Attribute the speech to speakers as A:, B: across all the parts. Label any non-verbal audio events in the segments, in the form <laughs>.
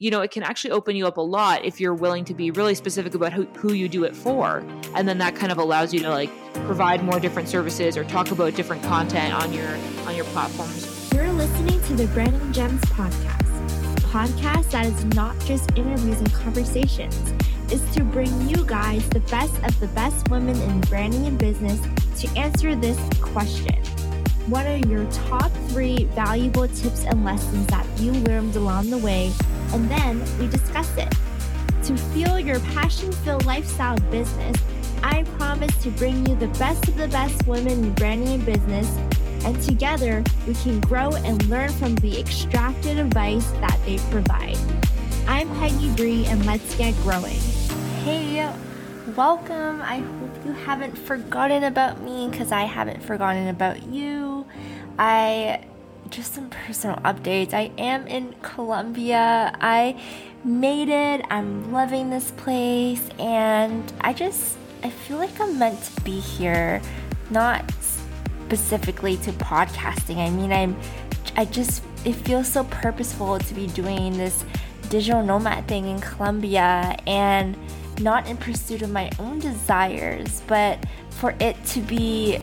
A: you know, it can actually open you up a lot if you're willing to be really specific about who, who you do it for. And then that kind of allows you to like provide more different services or talk about different content on your on your platforms.
B: You're listening to the Branding Gems podcast, podcast that is not just interviews and conversations. Is to bring you guys the best of the best women in branding and business to answer this question. What are your top three valuable tips and lessons that you learned along the way and then we discuss it. To fuel your passion filled lifestyle business, I promise to bring you the best of the best women in branding and business, and together we can grow and learn from the extracted advice that they provide. I'm Peggy Bree, and let's get growing. Hey, welcome. I hope you haven't forgotten about me because I haven't forgotten about you. I just some personal updates. I am in Colombia. I made it. I'm loving this place and I just I feel like I'm meant to be here, not specifically to podcasting. I mean, I'm I just it feels so purposeful to be doing this digital nomad thing in Colombia and not in pursuit of my own desires, but for it to be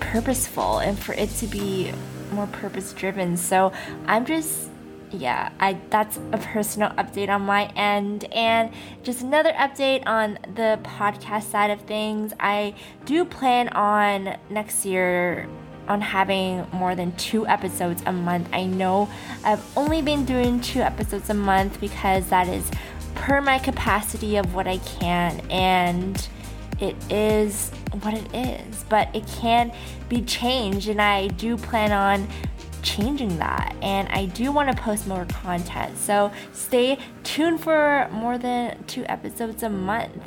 B: purposeful and for it to be more purpose driven. So I'm just yeah, I that's a personal update on my end and just another update on the podcast side of things. I do plan on next year on having more than 2 episodes a month. I know I've only been doing 2 episodes a month because that is per my capacity of what I can and it is what it is, but it can be changed, and I do plan on changing that. And I do want to post more content, so stay tuned for more than two episodes a month.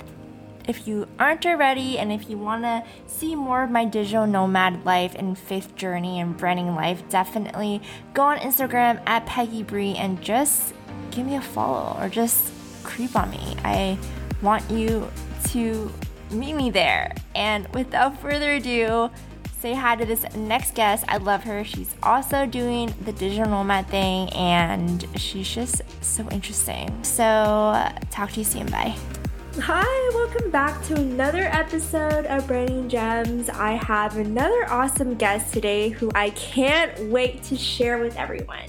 B: If you aren't already, and if you want to see more of my digital nomad life and faith journey and branding life, definitely go on Instagram at Peggy Bree and just give me a follow or just creep on me. I want you to meet me there. And without further ado, say hi to this next guest. I love her. She's also doing the digital nomad thing and she's just so interesting. So, talk to you soon. Bye. Hi, welcome back to another episode of Branding Gems. I have another awesome guest today who I can't wait to share with everyone.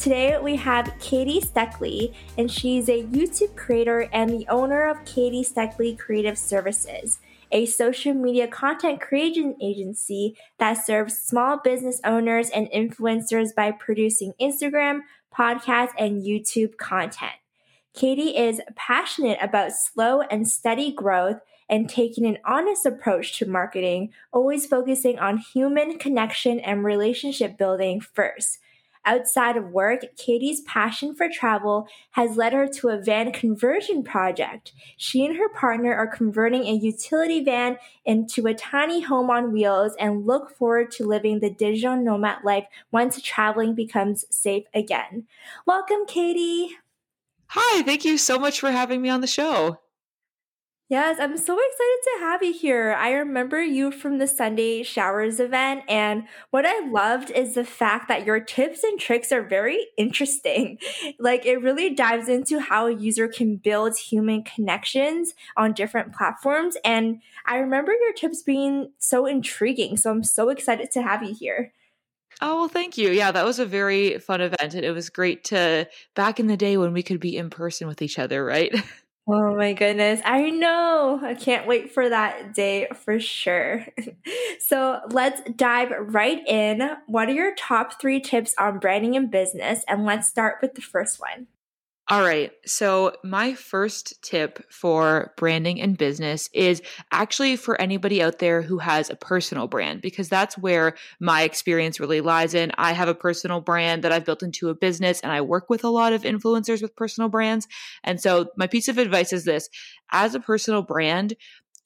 B: Today we have Katie Steckley, and she's a YouTube creator and the owner of Katie Steckley Creative Services, a social media content creation agency that serves small business owners and influencers by producing Instagram, podcast, and YouTube content. Katie is passionate about slow and steady growth and taking an honest approach to marketing, always focusing on human connection and relationship building first. Outside of work, Katie's passion for travel has led her to a van conversion project. She and her partner are converting a utility van into a tiny home on wheels and look forward to living the digital nomad life once traveling becomes safe again. Welcome, Katie.
A: Hi, thank you so much for having me on the show.
B: Yes, I'm so excited to have you here. I remember you from the Sunday Showers event, and what I loved is the fact that your tips and tricks are very interesting. <laughs> Like, it really dives into how a user can build human connections on different platforms. And I remember your tips being so intriguing. So I'm so excited to have you here.
A: Oh, well, thank you. Yeah, that was a very fun event. And it was great to back in the day when we could be in person with each other, right? <laughs>
B: Oh my goodness. I know. I can't wait for that day for sure. <laughs> so let's dive right in. What are your top three tips on branding and business? And let's start with the first one.
A: All right. So, my first tip for branding and business is actually for anybody out there who has a personal brand, because that's where my experience really lies in. I have a personal brand that I've built into a business, and I work with a lot of influencers with personal brands. And so, my piece of advice is this as a personal brand,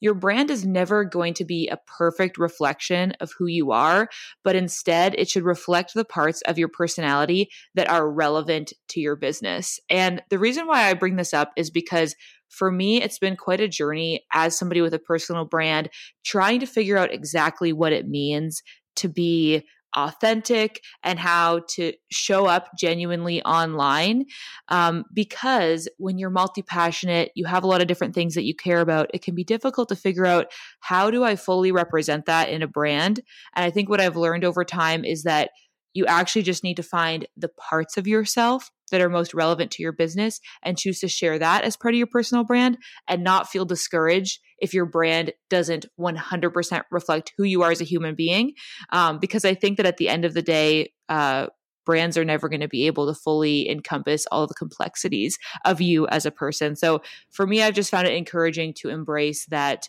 A: your brand is never going to be a perfect reflection of who you are, but instead it should reflect the parts of your personality that are relevant to your business. And the reason why I bring this up is because for me, it's been quite a journey as somebody with a personal brand, trying to figure out exactly what it means to be authentic and how to show up genuinely online. Um, because when you're multi passionate, you have a lot of different things that you care about. It can be difficult to figure out how do I fully represent that in a brand. And I think what I've learned over time is that you actually just need to find the parts of yourself that are most relevant to your business and choose to share that as part of your personal brand and not feel discouraged if your brand doesn't 100% reflect who you are as a human being. Um, because I think that at the end of the day, uh, brands are never going to be able to fully encompass all the complexities of you as a person. So for me, I've just found it encouraging to embrace that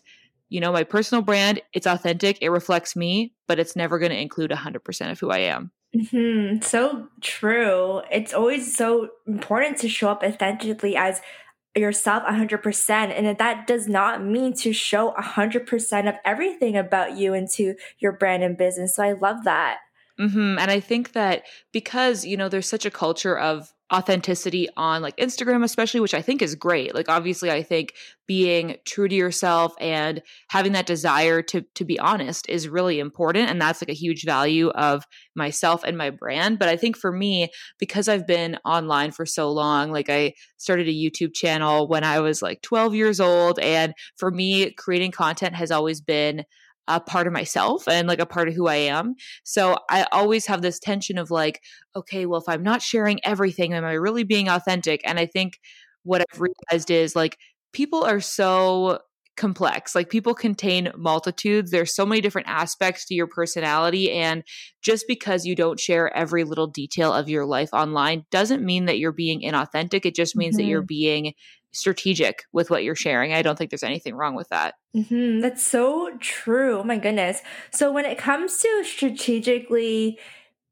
A: you know, my personal brand, it's authentic, it reflects me, but it's never going to include 100% of who I am.
B: Mm-hmm. So true. It's always so important to show up authentically as yourself 100%. And that does not mean to show 100% of everything about you into your brand and business. So I love that.
A: Mm-hmm. And I think that because, you know, there's such a culture of authenticity on like Instagram, especially, which I think is great. Like, obviously, I think being true to yourself and having that desire to to be honest is really important, and that's like a huge value of myself and my brand. But I think for me, because I've been online for so long, like I started a YouTube channel when I was like 12 years old, and for me, creating content has always been a part of myself and like a part of who I am. So I always have this tension of like, okay, well, if I'm not sharing everything, am I really being authentic? And I think what I've realized is like people are so complex. Like people contain multitudes. There's so many different aspects to your personality. And just because you don't share every little detail of your life online doesn't mean that you're being inauthentic. It just means mm-hmm. that you're mm-hmm. being strategic with what you're sharing. I don't think there's anything wrong with that.
B: Mm-hmm. That's so true. Oh my goodness. So when it comes to strategically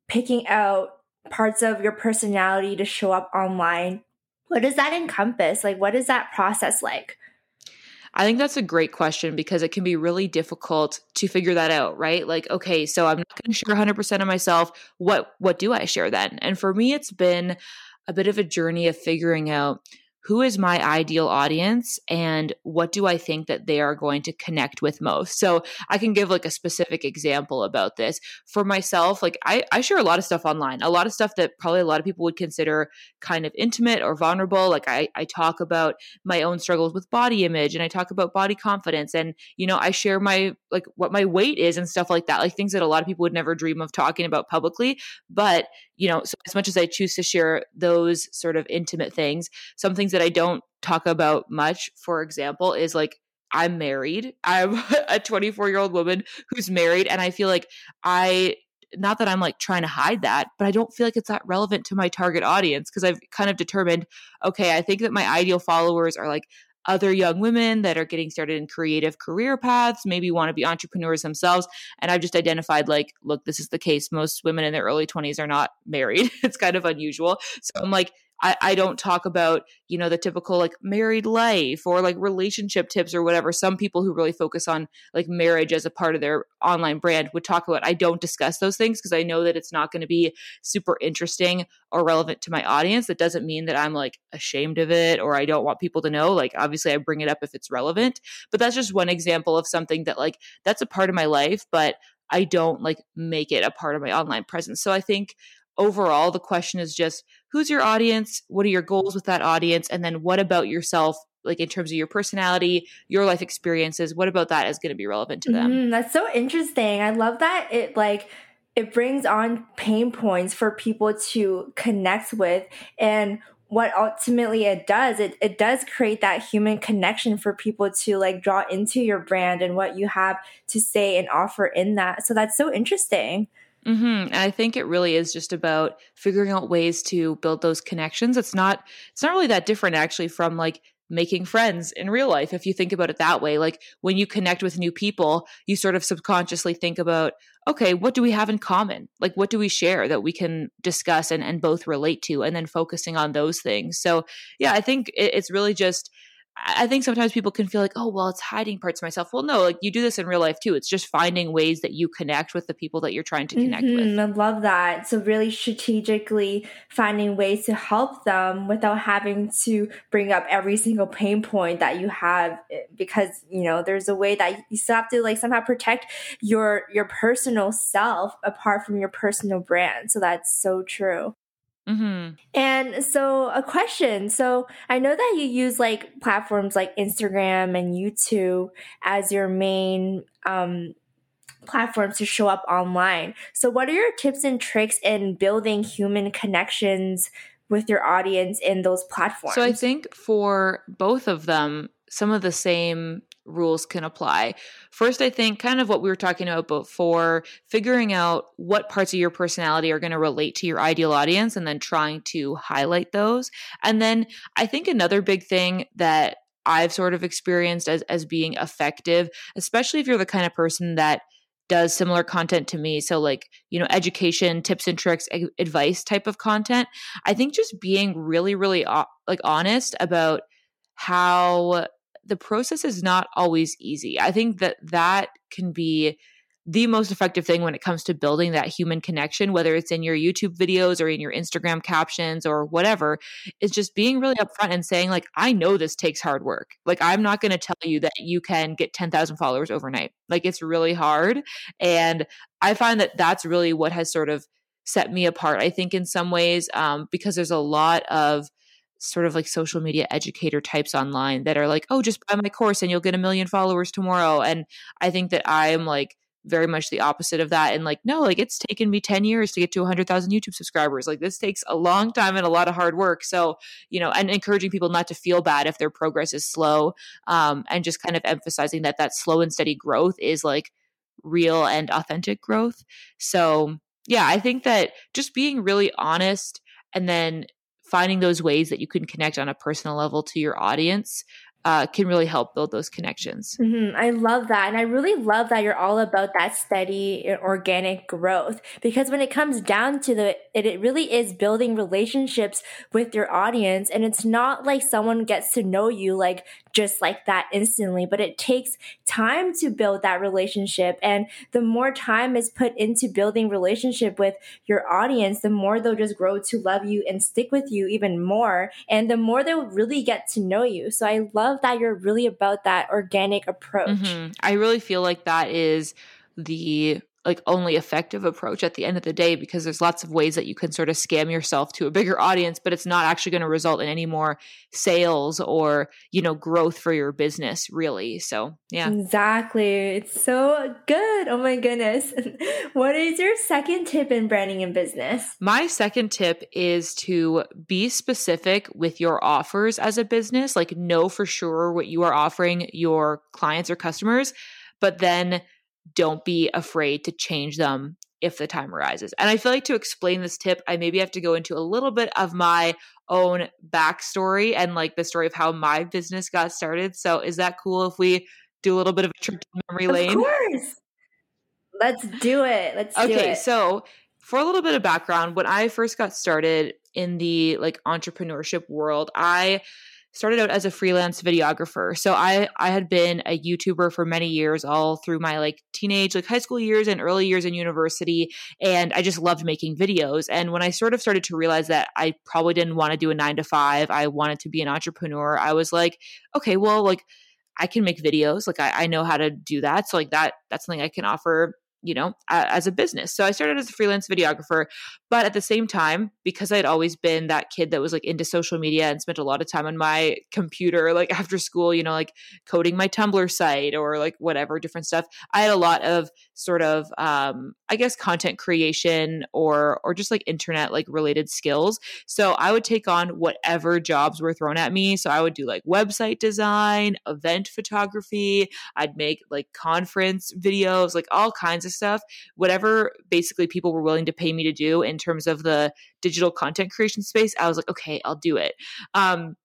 B: picking out parts of your personality to show up online, what does that encompass? Like, what is that process like?
A: I think that's a great question because it can be really difficult to figure that out, right? Like, okay, so I'm not going to share 100% of myself. What what do I share then? And for me it's been a bit of a journey of figuring out who is my ideal audience and what do I think that they are going to connect with most? So I can give like a specific example about this. For myself, like I, I share a lot of stuff online, a lot of stuff that probably a lot of people would consider kind of intimate or vulnerable. Like I, I talk about my own struggles with body image and I talk about body confidence and, you know, I share my, like what my weight is and stuff like that, like things that a lot of people would never dream of talking about publicly. But, you know, so as much as I choose to share those sort of intimate things, some things that I don't talk about much, for example, is like I'm married. I'm <laughs> a 24 year old woman who's married. And I feel like I, not that I'm like trying to hide that, but I don't feel like it's that relevant to my target audience because I've kind of determined, okay, I think that my ideal followers are like other young women that are getting started in creative career paths, maybe want to be entrepreneurs themselves. And I've just identified, like, look, this is the case. Most women in their early 20s are not married. <laughs> it's kind of unusual. So I'm like, I, I don't talk about, you know, the typical like married life or like relationship tips or whatever. Some people who really focus on like marriage as a part of their online brand would talk about. I don't discuss those things because I know that it's not going to be super interesting or relevant to my audience. That doesn't mean that I'm like ashamed of it or I don't want people to know. Like, obviously, I bring it up if it's relevant, but that's just one example of something that like that's a part of my life, but I don't like make it a part of my online presence. So I think overall, the question is just who's your audience? What are your goals with that audience? And then what about yourself? Like in terms of your personality, your life experiences, what about that is going to be relevant to them?
B: Mm, that's so interesting. I love that it like it brings on pain points for people to connect with and what ultimately it does it, it does create that human connection for people to like draw into your brand and what you have to say and offer in that so that's so interesting
A: Mm-hmm. I think it really is just about figuring out ways to build those connections. It's not it's not really that different actually from like making friends in real life if you think about it that way. Like when you connect with new people, you sort of subconsciously think about, okay, what do we have in common? Like what do we share that we can discuss and, and both relate to and then focusing on those things. So yeah, I think it, it's really just I think sometimes people can feel like, oh, well, it's hiding parts of myself. Well, no, like you do this in real life too. It's just finding ways that you connect with the people that you're trying to connect
B: mm-hmm.
A: with. I
B: love that. So, really strategically finding ways to help them without having to bring up every single pain point that you have, eh, because you know there's a way that you still have to like somehow protect your your personal self apart from your personal brand. So that's so true. Mm-hmm. And so, a question. So, I know that you use like platforms like Instagram and YouTube as your main um, platforms to show up online. So, what are your tips and tricks in building human connections with your audience in those platforms?
A: So, I think for both of them, some of the same rules can apply. First, I think kind of what we were talking about before, figuring out what parts of your personality are going to relate to your ideal audience and then trying to highlight those. And then I think another big thing that I've sort of experienced as as being effective, especially if you're the kind of person that does similar content to me so like you know education tips and tricks advice type of content i think just being really really uh, like honest about how the process is not always easy. I think that that can be the most effective thing when it comes to building that human connection, whether it's in your YouTube videos or in your Instagram captions or whatever, is just being really upfront and saying, like, I know this takes hard work. Like, I'm not going to tell you that you can get 10,000 followers overnight. Like, it's really hard. And I find that that's really what has sort of set me apart, I think, in some ways, um, because there's a lot of, sort of like social media educator types online that are like, oh, just buy my course and you'll get a million followers tomorrow. And I think that I'm like very much the opposite of that. And like, no, like it's taken me 10 years to get to 100,000 YouTube subscribers. Like this takes a long time and a lot of hard work. So, you know, and encouraging people not to feel bad if their progress is slow um, and just kind of emphasizing that that slow and steady growth is like real and authentic growth. So, yeah, I think that just being really honest and then finding those ways that you can connect on a personal level to your audience uh, can really help build those connections.
B: Mm-hmm. I love that. And I really love that you're all about that steady organic growth because when it comes down to the, it, it really is building relationships with your audience. And it's not like someone gets to know you like just like that instantly, but it takes time to build that relationship. And the more time is put into building relationship with your audience, the more they'll just grow to love you and stick with you even more. And the more they'll really get to know you. So I love that you're really about that organic approach. Mm-hmm.
A: I really feel like that is the like only effective approach at the end of the day because there's lots of ways that you can sort of scam yourself to a bigger audience but it's not actually going to result in any more sales or you know growth for your business really. So yeah.
B: Exactly. It's so good. Oh my goodness. <laughs> What is your second tip in branding and business?
A: My second tip is to be specific with your offers as a business like know for sure what you are offering your clients or customers but then don't be afraid to change them if the time arises. And I feel like to explain this tip, I maybe have to go into a little bit of my own backstory and like the story of how my business got started. So is that cool if we do a little bit of a trip down memory lane?
B: Of course. Let's do it. Let's
A: okay,
B: do
A: it. so for a little bit of background, when I first got started in the like entrepreneurship world, I started out as a freelance videographer. So I I had been a YouTuber for many years all through my like teenage like high school years and early years in university and I just loved making videos. And when I sort of started to realize that I probably didn't want to do a 9 to 5, I wanted to be an entrepreneur, I was like, okay, well like I can make videos. Like I, I know how to do that. So like that that's something I can offer you know, as a business. So I started as a freelance videographer, but at the same time, because I'd always been that kid that was like into social media and spent a lot of time on my computer, like <laughs> after school, you know, like coding my Tumblr site or like whatever different stuff, I had a lot of sort of, um, I guess, content creation or or just like internet like related skills. So I would take on whatever jobs were thrown at me. So I would do like website design, event photography. I'd make like conference videos, like all kinds of stuff, whatever basically people were willing to pay me to do in terms of the digital content creation space, I was like, okay, I'll do it. Um,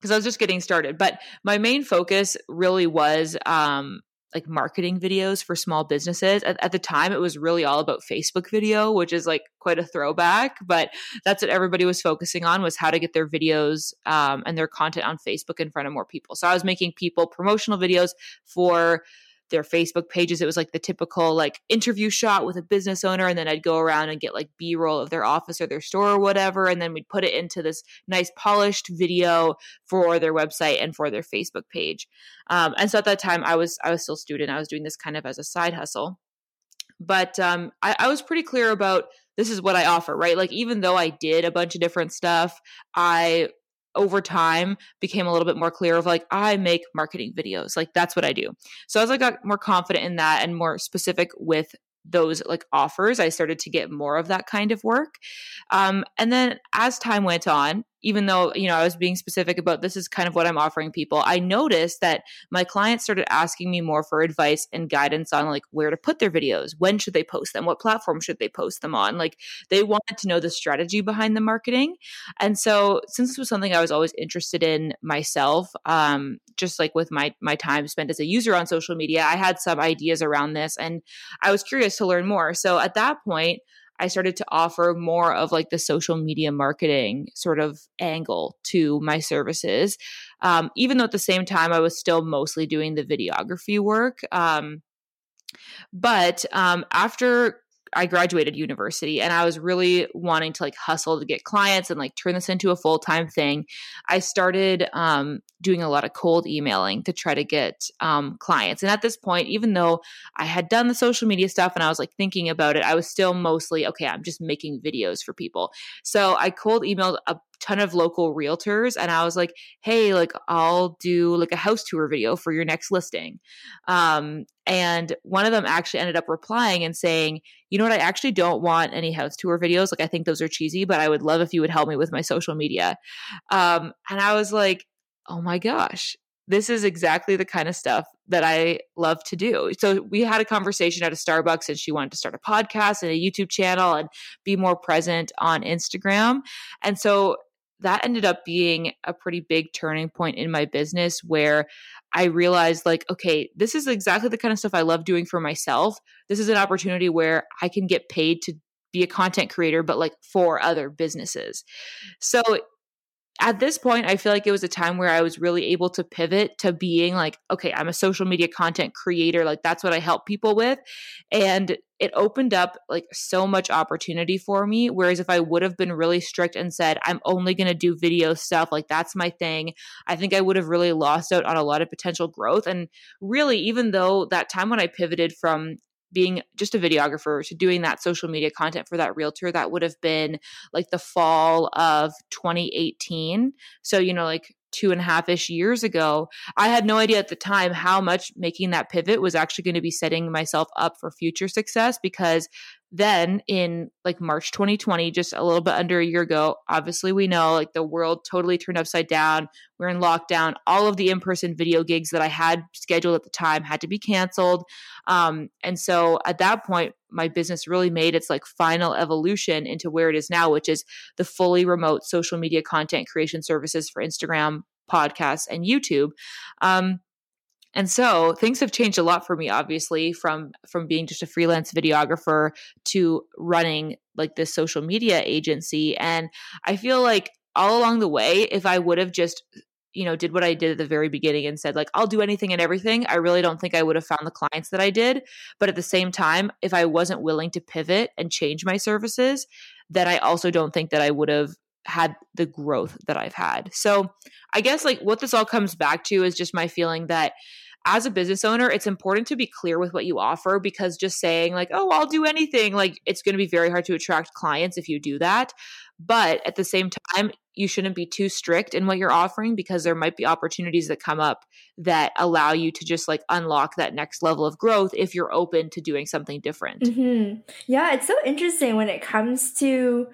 A: because I was just getting started. But my main focus really was um, like marketing videos for small businesses. At, at, the time, it was really all about Facebook video, which is like quite a throwback, but that's what everybody was focusing on was how to get their videos um, and their content on Facebook in front of more people. So I was making people promotional videos for their Facebook pages. It was like the typical like interview shot with a business owner. And then I'd go around and get like B roll of their office or their store or whatever. And then we'd put it into this nice polished video for their website and for their Facebook page. Um, and so at that time I was, I was still student. I was doing this kind of as a side hustle. But um, I, I was pretty clear about this is what I offer, right? Like, even though I did a bunch of different stuff, I over time became a little bit more clear of like I make marketing videos. Like that's what I do. So as I got more confident in that and more specific with those like offers, I started to get more of that kind of work. Um, and then as time went on, even though you know I was being specific about this is kind of what I'm offering people, I noticed that my clients started asking me more for advice and guidance on like where to put their videos, when should they post them, what platform should they post them on. Like they wanted to know the strategy behind the marketing, and so since this was something I was always interested in myself, um, just like with my my time spent as a user on social media, I had some ideas around this, and I was curious to learn more. So at that point. I started to offer more of like the social media marketing sort of angle to my services. Um, even though at the same time I was still mostly doing the videography work. Um, but um, after I graduated university and I was really wanting to like hustle to get clients and like turn this into a full time thing. I started um, doing a lot of cold emailing to try to get um, clients. And at this point, even though I had done the social media stuff and I was like thinking about it, I was still mostly okay, I'm just making videos for people. So I cold emailed a ton of local realtors and I was like, hey, like I'll do like a house tour video for your next listing. Um, and one of them actually ended up replying and saying, you know what, I actually don't want any house tour videos. Like I think those are cheesy, but I would love if you would help me with my social media. Um, and I was like, oh my gosh, this is exactly the kind of stuff that I love to do. So we had a conversation at a Starbucks and she wanted to start a podcast and a YouTube channel and be more present on Instagram. And so that ended up being a pretty big turning point in my business where I realized, like, okay, this is exactly the kind of stuff I love doing for myself. This is an opportunity where I can get paid to be a content creator, but like for other businesses. So at this point, I feel like it was a time where I was really able to pivot to being like, okay, I'm a social media content creator. Like, that's what I help people with. And it opened up like so much opportunity for me. Whereas if I would have been really strict and said, I'm only going to do video stuff, like that's my thing, I think I would have really lost out on a lot of potential growth. And really, even though that time when I pivoted from being just a videographer to doing that social media content for that realtor that would have been like the fall of 2018 so you know like two and a half ish years ago i had no idea at the time how much making that pivot was actually going to be setting myself up for future success because then in like March 2020, just a little bit under a year ago, obviously we know like the world totally turned upside down. We're in lockdown. All of the in person video gigs that I had scheduled at the time had to be canceled. Um, and so at that point, my business really made its like final evolution into where it is now, which is the fully remote social media content creation services for Instagram, podcasts, and YouTube. Um, and so things have changed a lot for me obviously from from being just a freelance videographer to running like this social media agency. And I feel like all along the way if I would have just you know did what I did at the very beginning and said like I'll do anything and everything I really don't think I would have found the clients that I did. But at the same time if I wasn't willing to pivot and change my services then I also don't think that I would have had the growth that I've had. So I guess like what this all comes back to is just my feeling that as a business owner, it's important to be clear with what you offer because just saying, like, oh, I'll do anything, like, it's going to be very hard to attract clients if you do that. But at the same time, you shouldn't be too strict in what you're offering because there might be opportunities that come up that allow you to just like unlock that next level of growth if you're open to doing something different.
B: Mm-hmm. Yeah, it's so interesting when it comes to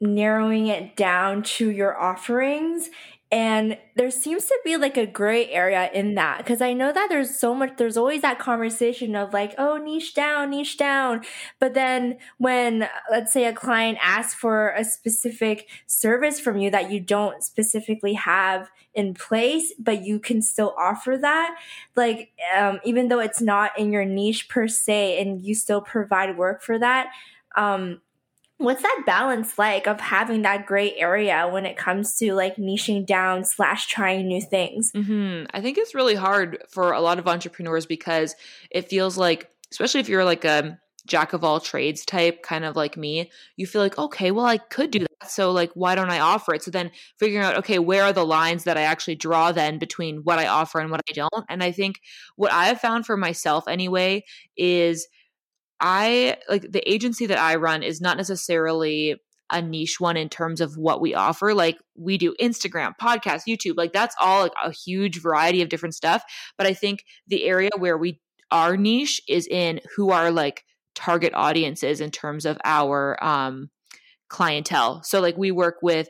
B: narrowing it down to your offerings And there seems to be like a gray area in that because I know that there's so much, there's always that conversation of like, oh, niche down, niche down. But then when, let's say, a client asks for a specific service from you that you don't specifically have in place, but you can still offer that, like, um, even though it's not in your niche per se, and you still provide work for that, um, what's that balance like of having that gray area when it comes to like niching down slash trying new things?
A: Mm-hmm. i think it's really hard for a lot of entrepreneurs because it feels like especially if you're like a jack of all trades type kind of like me you feel like okay well i could do that so like why don't i offer it? So then figuring out okay where are the lines that i actually draw then between what i offer and what i don't? And i think what i have found for myself anyway is I like the agency that I run is not necessarily a niche one in terms of what we offer. Like we do Instagram, podcast, YouTube, like that's all like a huge variety of different stuff. But I think the area where we our niche is in who our like target audiences in terms of our um clientele. So like we work with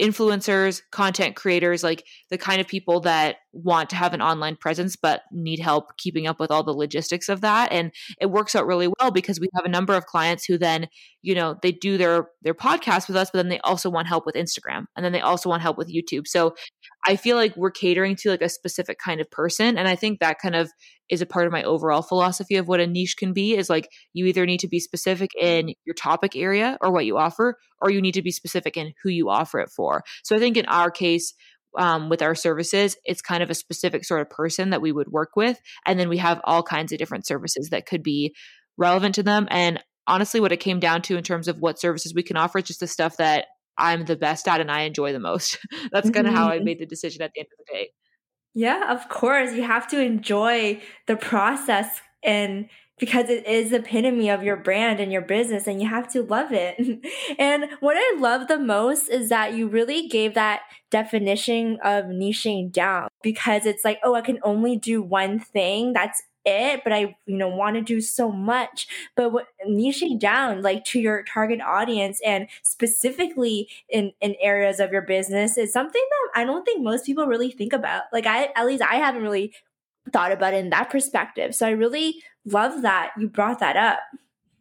A: influencers, content creators, like the kind of people that want to have an online presence but need help keeping up with all the logistics of that. And it works out really well because we have a number of clients who then you know they do their their podcast with us but then they also want help with Instagram and then they also want help with YouTube. So I feel like we're catering to like a specific kind of person and I think that kind of is a part of my overall philosophy of what a niche can be is like you either need to be specific in your topic area or what you offer or you need to be specific in who you offer it for. So I think in our case um, with our services, it's kind of a specific sort of person that we would work with. And then we have all kinds of different services that could be relevant to them. And honestly, what it came down to in terms of what services we can offer is just the stuff that I'm the best at and I enjoy the most. <laughs> That's kind of mm-hmm. how I mm-hmm. made the decision at the end of the day.
B: Yeah, of course. You have to enjoy the process and because it is the epitome of your brand and your business and you have to love it. <laughs> and what I love the most is that you really gave that definition of niching down because it's like, oh, I can only do one thing. That's it, but I, you know, want to do so much. But what niching down like to your target audience and specifically in, in areas of your business is something that I don't think most people really think about. Like I, at least I haven't really thought about it in that perspective. So I really love that you brought that up.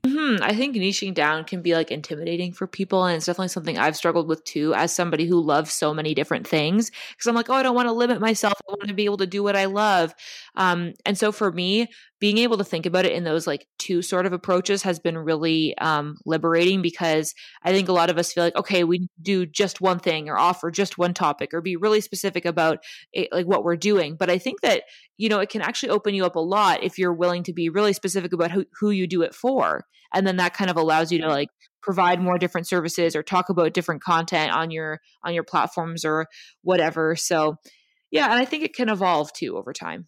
A: Mm-hmm. I think niching down can be like intimidating for people. And it's definitely something I've struggled with too, as somebody who loves so many different things. Cause I'm like, oh, I don't want to limit myself. I want to be able to do what I love. Um, and so for me, being able to think about it in those like two sort of approaches has been really um, liberating because I think a lot of us feel like, okay, we do just one thing or offer just one topic or be really specific about it, like what we're doing. But I think that, you know, it can actually open you up a lot if you're willing to be really specific about who, who you do it for. And then that kind of allows you to like provide more different services or talk about different content on your on your platforms or whatever. So yeah, and I think it can evolve too over time.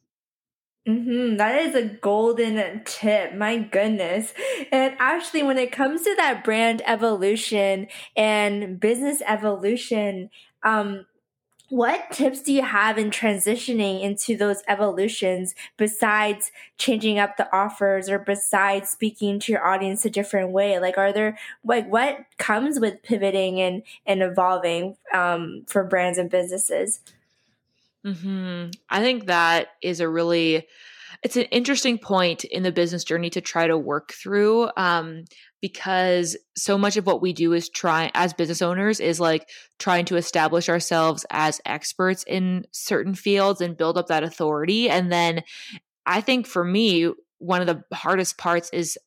B: Mm-hmm. That is a golden tip. My goodness. And actually, when it comes to that brand evolution and business evolution, um, what tips do you have in transitioning into those evolutions besides changing up the offers or besides speaking to your audience a different way? Like, are there, like, what comes with pivoting and, and evolving um, for brands and businesses?
A: Mm-hmm. I think that is a really it's an interesting point in the business journey to try to work through um, because so much of what we do is try as business owners is like trying to establish ourselves as experts in certain fields and build up that authority and then i think for me one of the hardest parts is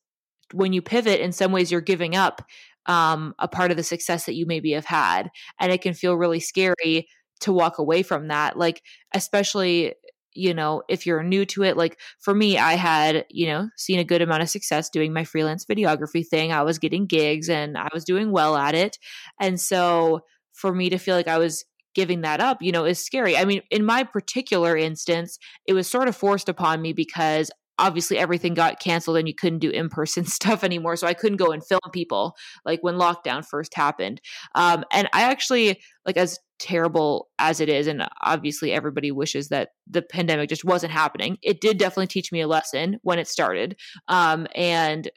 A: when you pivot in some ways you're giving up um, a part of the success that you maybe have had and it can feel really scary to walk away from that like especially you know if you're new to it like for me i had you know seen a good amount of success doing my freelance videography thing. I was getting gigs and i was doing well at it. And so for me to feel like i was giving that up you know is scary. I mean in my particular instance it was sort of forced upon me because obviously everything got canceled and you couldn't do in-person <laughs> stuff anymore so i couldn't go and film people like when lockdown first happened. Um, and i actually like as terrible as it is and obviously everybody wishes that the pandemic just wasn't happening it did definitely teach me a lesson when it started um, and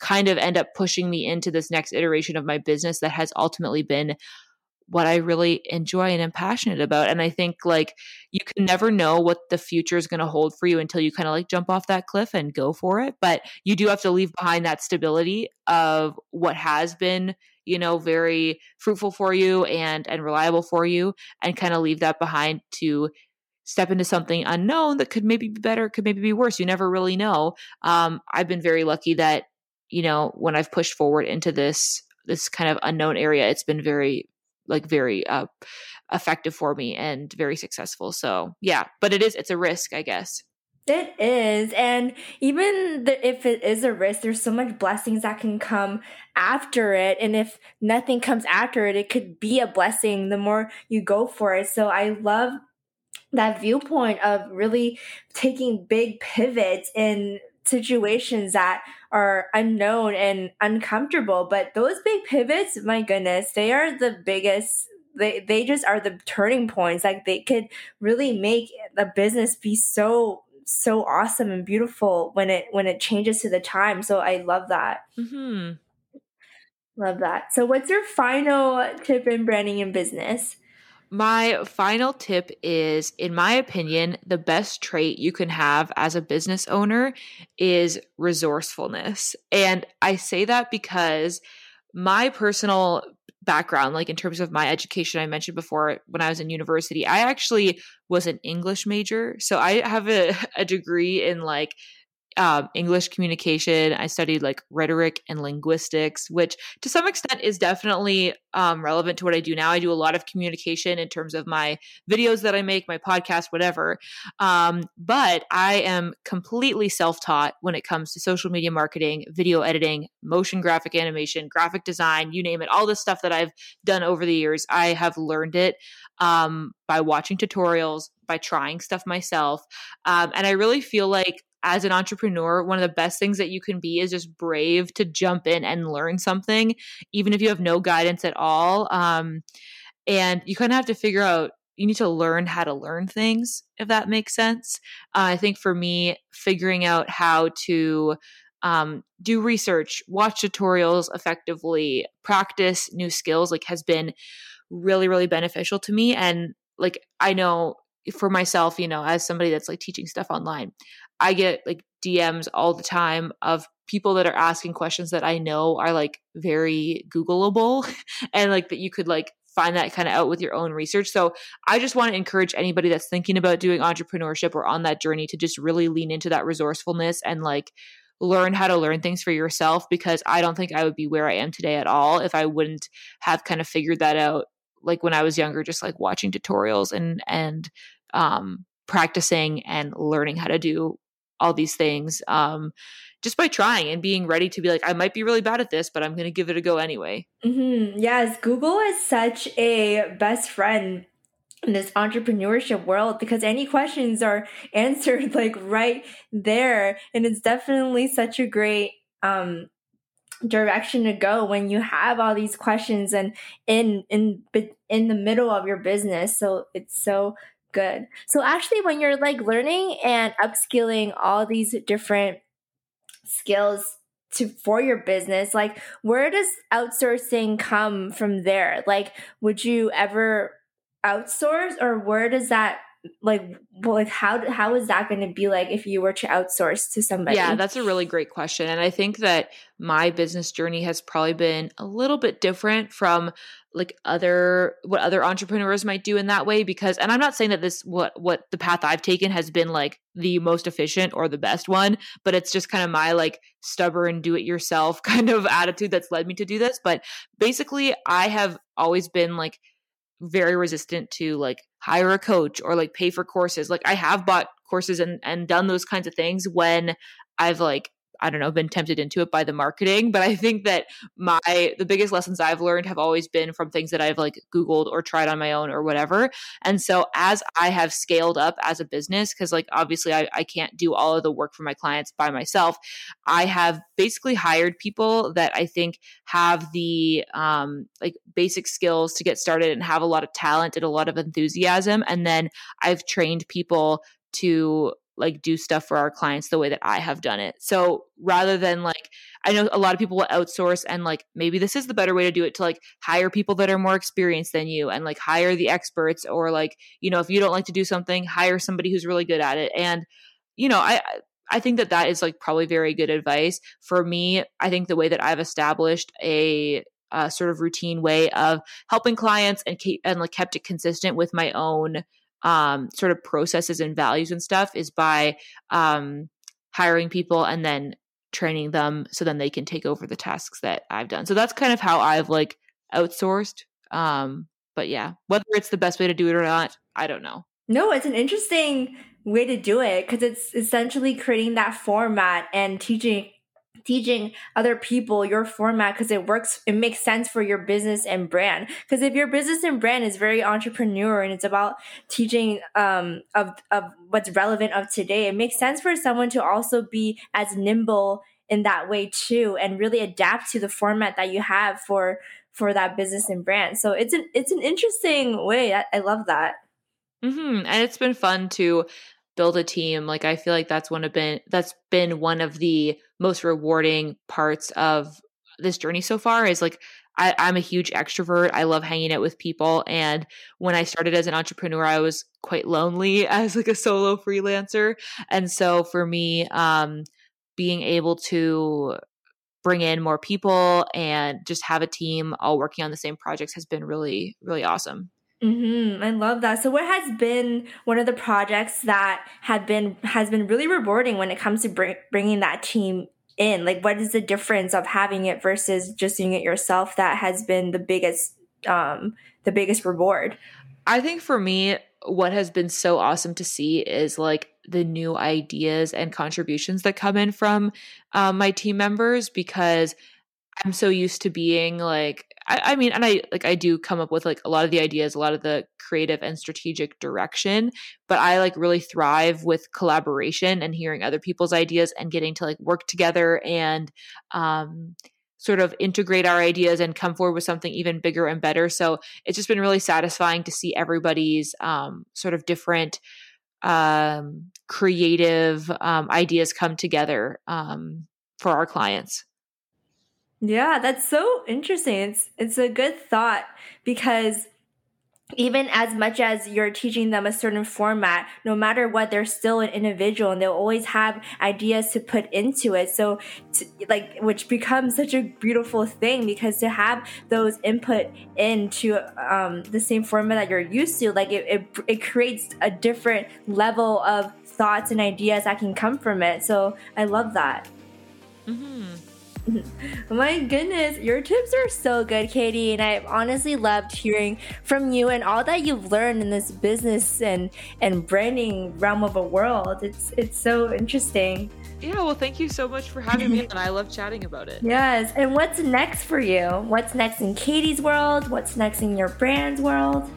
A: kind of end up pushing me into this next iteration of my business that has ultimately been what I really enjoy and am passionate about. And I think like you can never know what the future is going to hold for you until you kind of like jump off that cliff and go for it. But you do have to leave behind that stability of what has been, you know, very fruitful for you and and reliable for you and kind of leave that behind to step into something unknown that could maybe be better, could maybe be worse. You never really know. Um, I've been very lucky that, you know, when I've pushed forward into this this kind of unknown area, it's been very like very uh, effective for me and very successful. So yeah, but it is it's a risk, I guess.
B: It is, and even the, if it is a risk, there's so much blessings that can come after it. And if nothing comes after it, it could be a blessing the more you go for it. So I love that viewpoint of really taking big pivots in situations that are unknown and uncomfortable. But those big pivots, my goodness, they are the biggest. They, they just are the turning points. Like they could really make the business be so so awesome and beautiful when it when it changes to the time. So I love that. Mm-hmm. Love that. So what's your final tip in branding and business?
A: My final tip is, in my opinion, the best trait you can have as a business owner is resourcefulness. And I say that because my personal background, like in terms of my education, I mentioned before when I was in university, I actually was an English major. So I have a, <laughs> a degree in like um, English communication. I studied like rhetoric and linguistics, which to some extent is definitely um, relevant to what I do now. I do a lot of communication in terms of my videos that I make, my podcast, whatever. Um, but I am completely self taught when it comes to social media marketing, video editing, motion graphic animation, graphic design, you name it, all the stuff that I've done over the years. I have learned it um, by watching tutorials, by trying stuff myself. Um, and I really feel like as an entrepreneur, one of the best things that you can be is just brave to jump in and learn something, even if you have no guidance at all. Um, and you kind of have to figure out, you need to learn how to learn things, if that makes sense. Uh, I think for me, figuring out how to um, do research, watch tutorials effectively, practice new skills, like has been really, really beneficial to me. And like, I know for myself, you know, as somebody that's like teaching stuff online, I get like DMs all the time of people that are asking questions that I know are like very Googleable <laughs> and like that you could like find that kind of out with your own research. So I just want to encourage anybody that's thinking about doing entrepreneurship or on that journey to just really lean into that resourcefulness and like learn how to learn things for yourself because I don't think I would be where I am today at all if I wouldn't have kind of figured that out like when I was younger just like watching tutorials and and um practicing and learning how to do all these things um, just by trying and being ready to be like, I might be really bad at this, but I'm going to give it a go anyway.
B: Mm-hmm. Yes, Google is such a best friend in this entrepreneurship world because any questions are <laughs> answered like right there. And it's definitely such a great um, direction to go when you have all these questions and in in in the middle of your business so it's so good. So actually when you're like learning and upskilling all these different skills to for your business, like where does outsourcing come from there? Like would you ever outsource or where does that like like how how is that going to be like if you were to outsource to somebody?
A: Yeah that's a really great question and i think that my business journey has probably been a little bit different from like other what other entrepreneurs might do in that way because and i'm not saying that this what what the path i've taken has been like the most efficient or the best one but it's just kind of my like stubborn do it yourself <laughs> kind of attitude that's led me to do this but basically i have always been like very resistant to like hire a coach or like pay for courses. Like I have bought courses and and done those kinds of things when I've like I don't know, been tempted into it by the marketing. But I think that my the biggest lessons I've learned have always been from things that I've like Googled or tried on my own or whatever. And so as I have scaled up as a business, because like obviously I, I can't do all of the work for my clients by myself, I have basically hired people that I think have the um like basic skills to get started and have a lot of talent and a lot of enthusiasm. And then I've trained people to like do stuff for our clients the way that I have done it. So rather than like I know a lot of people will outsource and like maybe this is the better way to do it to like hire people that are more experienced than you and like hire the experts or like you know if you don't like to do something hire somebody who's really good at it and you know I I think that that is like probably very good advice for me. I think the way that I've established a sort of routine way of helping clients and keep and like kept it consistent with my own um, sort of processes and values and stuff is by um, hiring people and then training them so then they can take over the tasks that I've done. So that's kind of how I've like outsourced. Um, but yeah, whether it's the best way to do it or not, I don't know.
B: No, it's an interesting way to do it because it's essentially creating that format and teaching teaching other people your format because it works it makes sense for your business and brand. Because if your business and brand is very entrepreneur and it's about teaching um of of what's relevant of today it makes sense for someone to also be as nimble in that way too and really adapt to the format that you have for for that business and brand. So it's an it's an interesting way. I, I love that.
A: Mm-hmm. and it's been fun to build a team. Like i feel like that's one of been that's been one of the most rewarding parts of this journey so far is like I, i'm a huge extrovert i love hanging out with people and when i started as an entrepreneur i was quite lonely <laughs> as like a solo freelancer and so for me um being able to bring in more people and just have a team all working on the same projects has been really really awesome
B: Mm-hmm. I love that. So, what has been one of the projects that have been has been really rewarding when it comes to bring, bringing that team in? Like, what is the difference of having it versus just doing it yourself? That has been the biggest, um, the biggest reward.
A: I think for me, what has been so awesome to see is like the new ideas and contributions that come in from um, my team members because I'm so used to being like I, I, mean, and I like I do come up with like a lot of the ideas, a lot of the creative and strategic direction, but I like really thrive with collaboration and hearing other people's ideas and getting to like work together and um sort of integrate our ideas and come forward with something even bigger and better. So it's just been really satisfying to see everybody's um sort of different um creative um ideas come together um for our clients.
B: Yeah, that's so interesting. It's it's a good thought because even as much as you're teaching them a certain format, no matter what, they're still an individual and they'll always have ideas to put into it. So, to, like, which becomes such a beautiful thing because to have those input into um, the same format that you're used to, like, it, it, it creates a different level of thoughts and ideas that can come from it. So, I love that. Mm-hmm. <laughs> My goodness, your tips are so good, Katie, and I've honestly loved hearing from you and all that you've learned in this business and and branding realm of a world. It's it's so interesting.
A: Yeah, well, thank you so much for having me, and I love chatting about it.
B: Yes, and what's next for you? What's next in Katie's world? What's next in your brand's world?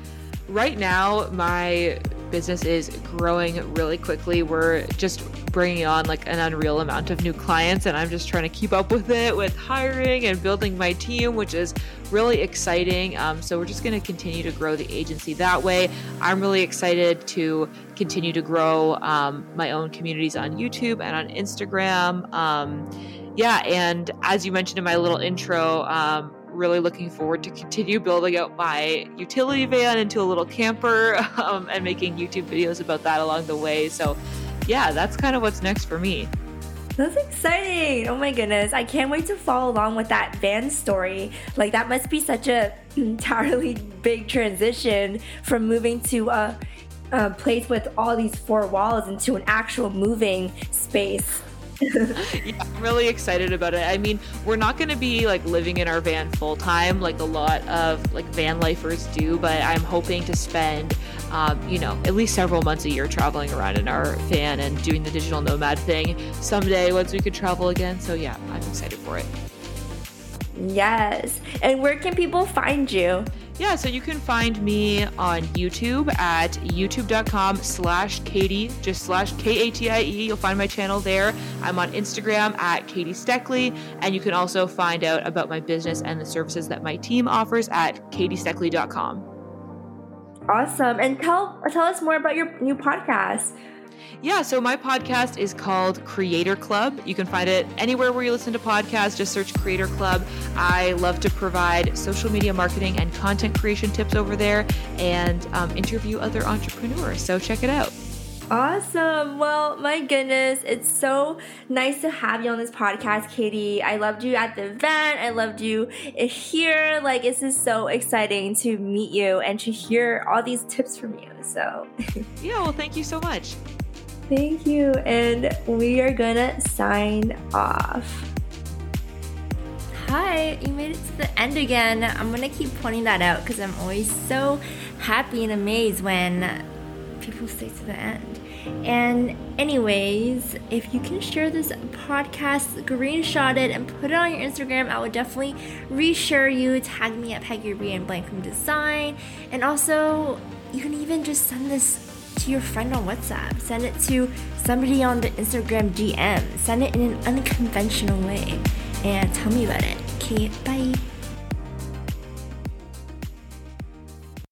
A: Right now, my business is growing really quickly. We're just bringing on like an unreal amount of new clients, and I'm just trying to keep up with it with hiring and building my team, which is really exciting. Um, so we're just going to continue to grow the agency that way. I'm really excited to continue to grow um, my own communities on YouTube and on Instagram. Um, yeah, and as you mentioned in my little intro, um, really looking forward to continue building out my utility van into a little camper <laughs> um, and making YouTube videos about that along the way. So, yeah, that's kind of what's next for me.
B: That's exciting. Oh my goodness. I can't wait to follow along with that van story. Like, that must be such a <clears throat> entirely big transition from moving to a, a place with all these four walls into an actual moving space. <laughs>
A: yeah, I'm really excited about it. I mean, we're not going to be like living in our van full time like a lot of like van lifers do, but I'm hoping to spend, um, you know, at least several months a year traveling around in our van and doing the digital nomad thing someday once we could travel again. So yeah, I'm excited for it.
B: Yes. And where can people find you?
A: Yeah, so you can find me on YouTube at youtube.com slash Katie, just slash K A T I E. You'll find my channel there. I'm on Instagram at Katie Steckley, and you can also find out about my business and the services that my team offers at katiesteckley.com.
B: Awesome. And tell tell us more about your new podcast.
A: Yeah, so my podcast is called Creator Club. You can find it anywhere where you listen to podcasts. Just search Creator Club. I love to provide social media marketing and content creation tips over there and um, interview other entrepreneurs. So check it out.
B: Awesome. Well, my goodness, it's so nice to have you on this podcast, Katie. I loved you at the event. I loved you here. Like, this is so exciting to meet you and to hear all these tips from you. So, <laughs>
A: yeah, well, thank you so much.
B: Thank you. And we are going to sign off. Hi, you made it to the end again. I'm going to keep pointing that out because I'm always so happy and amazed when people stay to the end. And, anyways, if you can share this podcast, screenshot it, and put it on your Instagram, I would definitely reshare you. Tag me at Peggy Ree and Blank from Design. And also, you can even just send this to your friend on WhatsApp. Send it to somebody on the Instagram DM. Send it in an unconventional way. And tell me about it. Okay, bye.